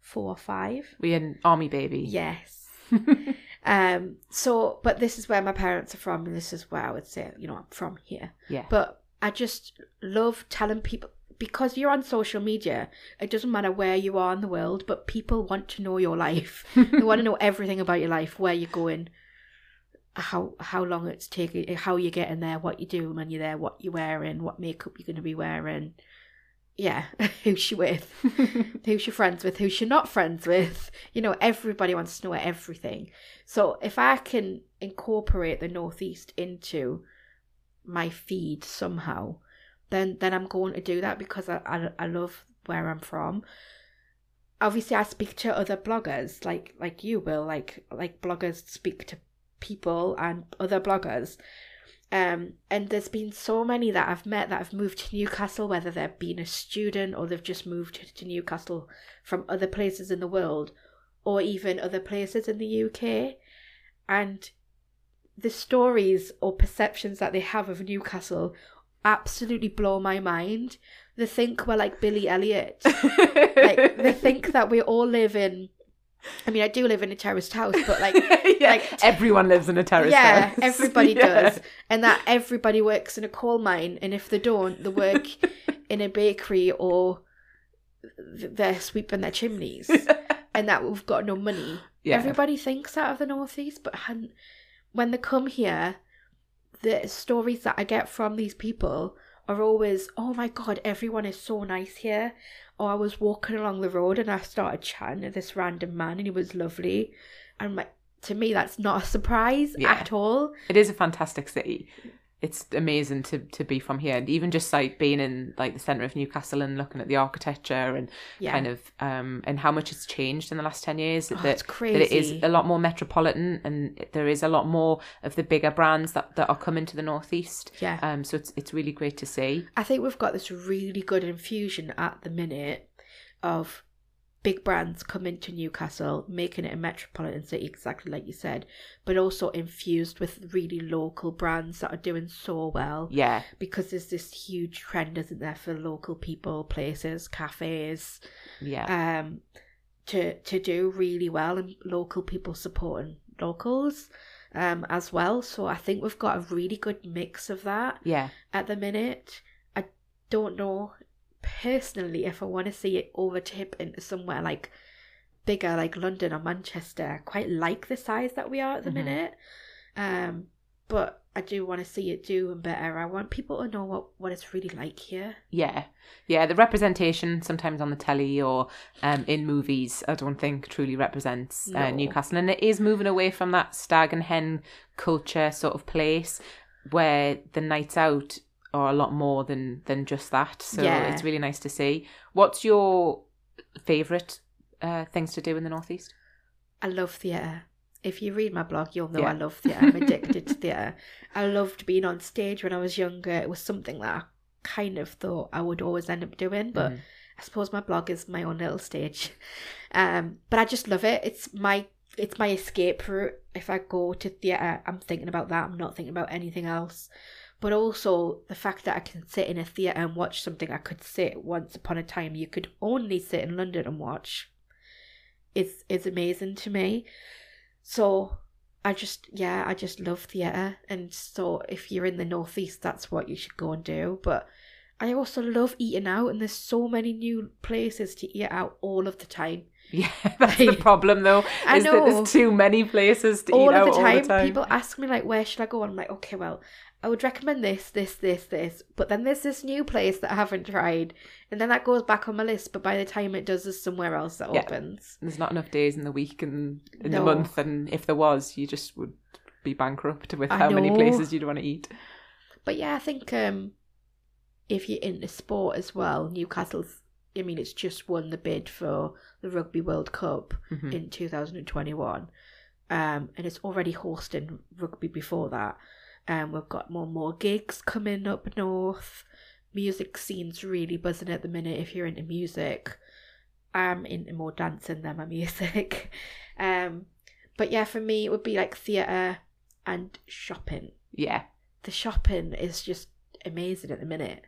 four or five. We're an army baby. Yes. [LAUGHS] um so but this is where my parents are from and this is where I would say, you know, I'm from here. yeah. But I just love telling people because you're on social media, it doesn't matter where you are in the world, but people want to know your life. [LAUGHS] they want to know everything about your life, where you're going, how how long it's taking, eh, how you're getting there, what you're doing when you're there, what you're wearing, what makeup you're going to be wearing. Yeah, [LAUGHS] who's she with? [LAUGHS] who's she friends with? Who's she not friends with? You know, everybody wants to know everything. So if I can incorporate the Northeast into my feed somehow, then then I'm going to do that because I, I, I love where I'm from. Obviously, I speak to other bloggers like like you will like like bloggers speak to people and other bloggers. Um, and there's been so many that I've met that have moved to Newcastle, whether they've been a student or they've just moved to Newcastle from other places in the world or even other places in the UK. And the stories or perceptions that they have of Newcastle absolutely blow my mind. They think we're like Billy Elliot. [LAUGHS] like they think that we all live in I mean, I do live in a terraced house, but like, [LAUGHS] yeah, like everyone lives in a terrace yeah, house. [LAUGHS] everybody Yeah. does, and that everybody works in a coal mine, and if they don't, they work [LAUGHS] in a bakery or they're sweeping their chimneys, and that we've got no money. Yeah. Everybody thinks that of the northeast, but when they come here, the stories that I get from these people are always, "Oh my god, everyone is so nice here." Or I was walking along the road and I started chatting to this random man, and he was lovely. And like, to me, that's not a surprise Yeah. at all. It is a fantastic city. It's amazing to to be from here, and even just like being in like the center of Newcastle and looking at the architecture and Yeah. kind of um and how much it's changed in the last ten years. Oh, that, that it is a lot more metropolitan, and there is a lot more of the bigger brands that, that are coming to the northeast. Yeah. Um. So it's it's really great to see. I think we've got this really good infusion at the minute of big brands coming to Newcastle, making it a metropolitan city, exactly like you said, but also infused with really local brands that are doing so well. Yeah. Because there's this huge trend, isn't there, for local people, places, cafes, Yeah. um, to to do really well, and local people supporting locals, um, as well. So I think we've got a really good mix of that yeah. at the minute. I don't know personally if I want to see it overtip into somewhere like bigger, like London or Manchester. I quite like the size that we are at the Mhm. minute, um, but I do want to see it doing better. I want people to know what what it's really like here. Yeah, yeah. The representation sometimes on the telly or um, in movies, I don't think truly represents uh, Newcastle, and it is moving away from that stag and hen culture sort of place where the nights out are a lot more than than just that. So Yeah. it's really nice to see. What's your favorite uh, things to do in the northeast? I love theatre. If you read my blog, you'll know Yeah. I love theatre. I'm [LAUGHS] addicted to theatre. I loved being on stage when I was younger. It was something that I kind of thought I would always end up doing, but Mhm. I suppose my blog is my own little stage. [LAUGHS] Um, but I just love it. It's my it's my escape route. If I go to theatre, I'm thinking about that. I'm not thinking about anything else. But also the fact that I can sit in a theatre and watch something I could sit once upon a time you could only sit in London and watch is is amazing to me. So I just yeah, I just love theatre and so if you're in the northeast that's what you should go and do. But I also love eating out and there's so many new places to eat out all of the time. [LAUGHS] Yeah, that's the [LAUGHS] problem though. I is that know. there's too many places to all eat out the time, all of the time. people ask me like where should I go and I'm like okay well I would recommend this this this this but then there's this new place that I haven't tried and then that goes back on my list but by the time it does there's somewhere else that Yeah. opens. There's not enough days in the week and in the month and if there was you just would be bankrupt with I how many places you'd want to eat. But yeah I think um if you're into sport as well Newcastle's I mean it's just won the bid for the Rugby World Cup Mhm. in 2021 um, and it's already hosting rugby before that um, we've got more and more gigs coming up north. Music scene's really buzzing at the minute if you're into music. I'm into more dancing than my [LAUGHS] music. Um, but yeah for me it would be like theatre and shopping. Yeah. The shopping is just amazing at the minute.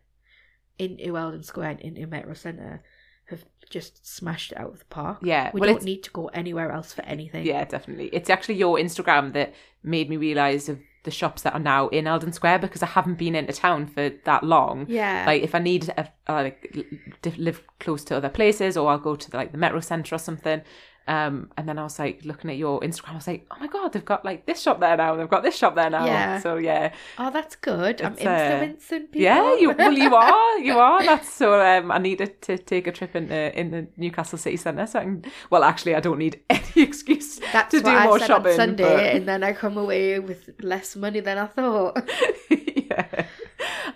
Into Eldon Square and into Metro Centre have just smashed it out of the park. Yeah we well don't need to go anywhere else for anything. Yeah definitely. It's actually your instagram that made me realize of the shops that are now in eldon square because i haven't been into town for that long. Yeah. Like if i need a, uh, like to live close to other places or i'll go to the, like the metro center or something um and then i was like looking at your instagram i was like oh my god they've got like this shop there now and they've got this shop there now Yeah. so yeah Oh, that's good. I'm It's, uh, influencing people. Yeah, you well you [LAUGHS] are, you are. That's so. Um, I needed to take a trip in the in the Newcastle city centre. So I can. Well, actually, I don't need [LAUGHS] any excuse That's to do I more shopping. on Sunday, and then I come away with less money than I thought. [LAUGHS] yeah.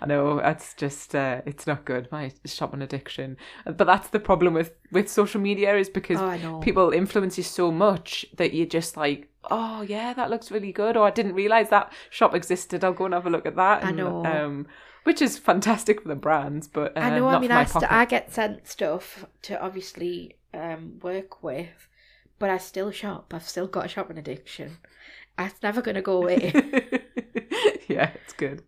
[LAUGHS] I know that's just uh, it's not good. My shopping addiction, but that's the problem with with social media is because Oh, people influence you so much that you're just like, oh yeah, that looks really good, or I didn't realize that shop existed. I'll go and have a look at that. I know. um, which is fantastic for the brands, but uh, I know. I mean, I, st- I get sent stuff to obviously um, work with, but I still shop. I've still got a shopping addiction. It's never going to go away. [LAUGHS] yeah, it's good.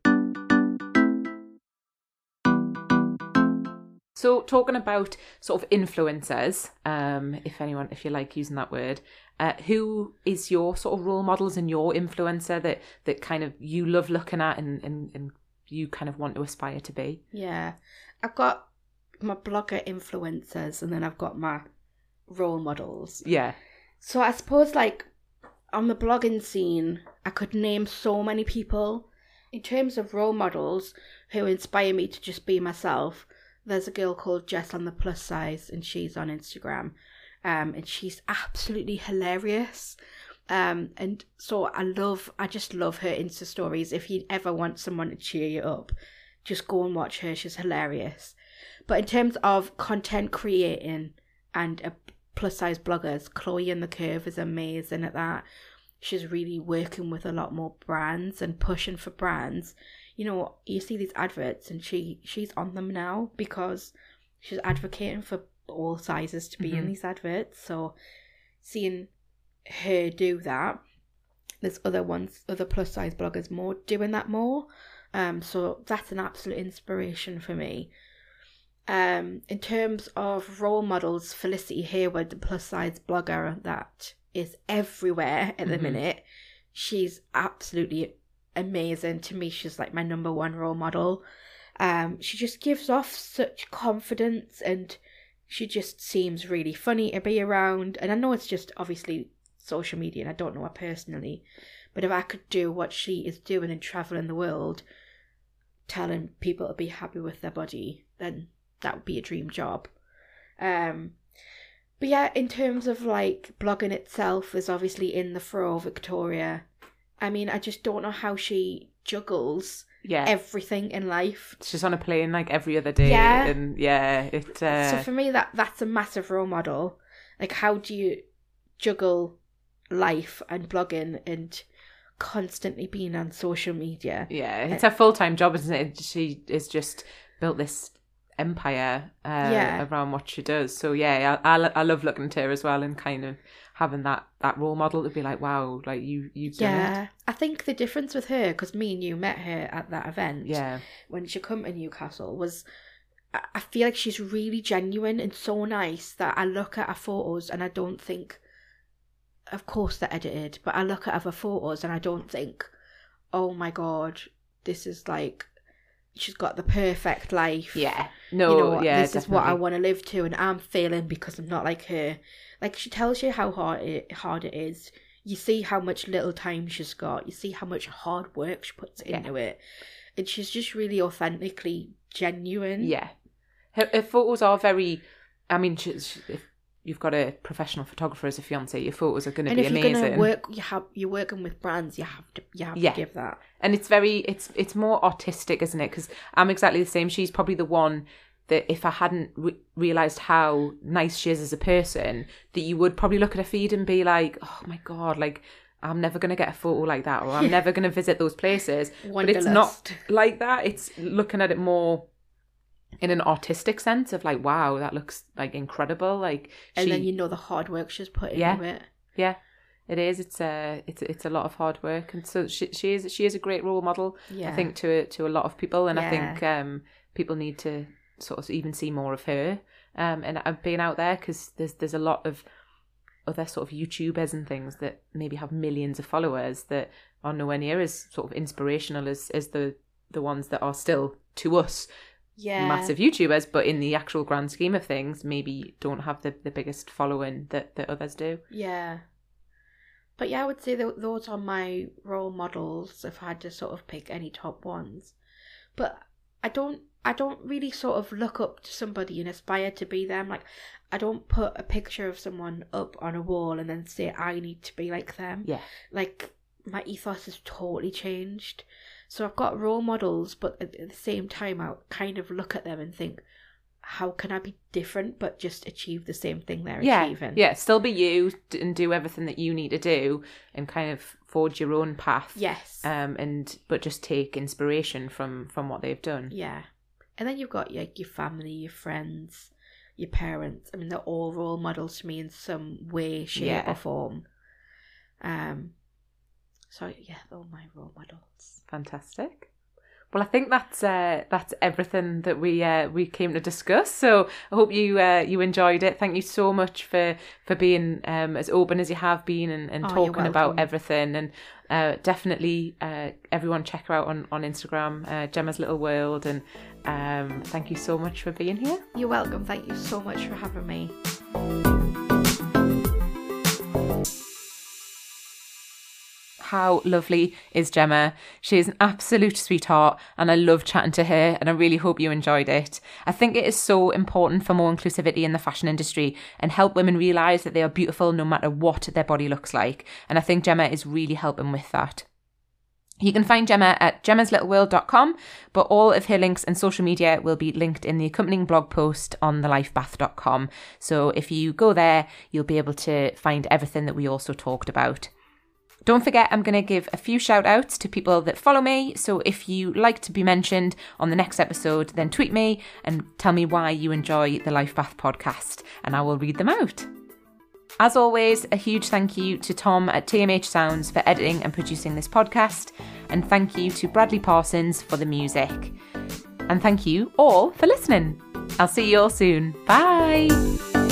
So, talking about sort of influencers, um, if anyone, if you like using that word, uh, who is your sort of role models and your influencer that that kind of you love looking at and and, and you kind of want to aspire to be? yeah, I've got my blogger influencers, and then I've got my role models. Yeah, So I suppose like on the blogging scene, I could name so many people. In terms of role models who inspire me to just be myself, there's a girl called Jess on the plus size and she's on Instagram. Um and she's absolutely hilarious. Um and so I love I just love her Insta stories. If you ever want someone to cheer you up, just go and watch her. She's hilarious. But in terms of content creating and plus size bloggers, Chloe and the Curve is amazing at that. She's really working with a lot more brands and pushing for brands. You know, you see these adverts and she she's on them now because she's advocating for all sizes to be in Mhm. these adverts. So seeing her do that, there's other ones, other plus size bloggers more doing that more. Um, so that's an absolute inspiration for me. Um, in terms of role models, Felicity Hayward, the plus size blogger that is everywhere at the Mhm. minute, she's absolutely amazing. To me, she's like my number one role model. Um, she just gives off such confidence and she just seems really funny to be around. And I know it's just obviously social media and I don't know her personally, but if I could do what she is doing and traveling the world, telling people to be happy with their body, then that would be a dream job. Um, but yeah, in terms of like blogging itself, is obviously In The Frow, Victoria. I mean, I just don't know how she juggles yeah. everything in life. She's on a plane like every other day, Yeah. and yeah, it. Uh, so for me, that that's a massive role model. Like, how do you juggle life and blogging and constantly being on social media? Yeah, it's a full time job, isn't it? She has just built this empire uh, Yeah. around what she does. So yeah, I, I, I love looking at her as well, and kind of having that that role model to be like, wow, like you you've done it. Yeah, I think the difference with her, because me and you met her at that event, Yeah, when she come to Newcastle, was I I feel like she's really genuine and so nice that I look at her photos and I don't think, of course they're edited, but I look at other photos and I don't think, oh my god, this is like, she's got the perfect life. yeah. No, you know, yeah, this is what I want to live to, and I'm failing because I'm not like her. Like she tells you how hard it hard it is. You see how much little time she's got. You see how much hard work she puts Yeah. into it, and she's just really authentically genuine. Yeah, her, her photos are very. I mean, she, she, if you've got a professional photographer as a fiance, your photos are going to and be if you're amazing. gonna work, you have you're working with brands. You have to you have Yeah. to give that. and it's very it's it's more artistic isn't it because i'm exactly the same she's probably the one that if i hadn't re- realized how nice she is as a person that you would probably look at her feed and be like oh my god like i'm never going to get a photo like that or i'm [LAUGHS] never going to visit those places but it's not like that it's looking at it more in an artistic sense of like wow that looks like incredible like And she then you know the hard work she's put Yeah. into it. yeah. It is. It's a it's it's a lot of hard work. And so she she is she is a great role model Yeah, I think to to a lot of people, and I think um, people need to sort of even see more of her. Um, and uh, being out there because there's there's a lot of other sort of YouTubers and things that maybe have millions of followers that are nowhere near as sort of inspirational as as the the ones that are still to us yeah, massive YouTubers, but in the actual grand scheme of things, maybe don't have the, the biggest following that, that others do. Yeah. But yeah, I would say that those are my role models if I had to sort of pick any top ones. But I don't I don't really sort of look up to somebody and aspire to be them. Like I don't put a picture of someone up on a wall and then say I need to be like them. Yeah. Like my ethos has totally changed. So I've got role models, but at, the same time, I kind of look at them and think, how can I be different but just achieve the same thing they're yeah, achieving? yeah, still be you and do everything that you need to do, and kind of forge your own path. Yes. Um, and but just take inspiration from from what they've done. Yeah. And then you've got like your family, your friends, your parents. I mean, they're all role models to me in some way, shape, Yeah. or form. Um. So yeah, they're all my role models. Fantastic. Well, I think that's uh, that's everything that we uh, we came to discuss. So I hope you uh, you enjoyed it. Thank you so much for for being um, as open as you have been and, and Oh, talking about everything. And uh, definitely, uh, everyone check her out on on Instagram, uh, Gemma's Little World. And um, thank you so much for being here. You're welcome. Thank you so much for having me. How lovely is Gemma? She is an absolute sweetheart, and I love chatting to her, and I really hope you enjoyed it. I think it is so important for more inclusivity in the fashion industry and help women realise that they are beautiful no matter what their body looks like. And I think Gemma is really helping with that. You can find Gemma at gemmaslittle.world.com, but all of her links and social media will be linked in the accompanying blog post on thelifebath.com. So if you go there, you'll be able to find everything that we also talked about. Don't forget, I'm going to give a few shout outs to people that follow me. So if you like to be mentioned on the next episode, then tweet me and tell me why you enjoy the Life Bath podcast, and I will read them out. As always, a huge thank you to Tom at TMH Sounds for editing and producing this podcast, and thank you to Bradley Parsons for the music. And thank you all for listening. I'll see you all soon. Bye.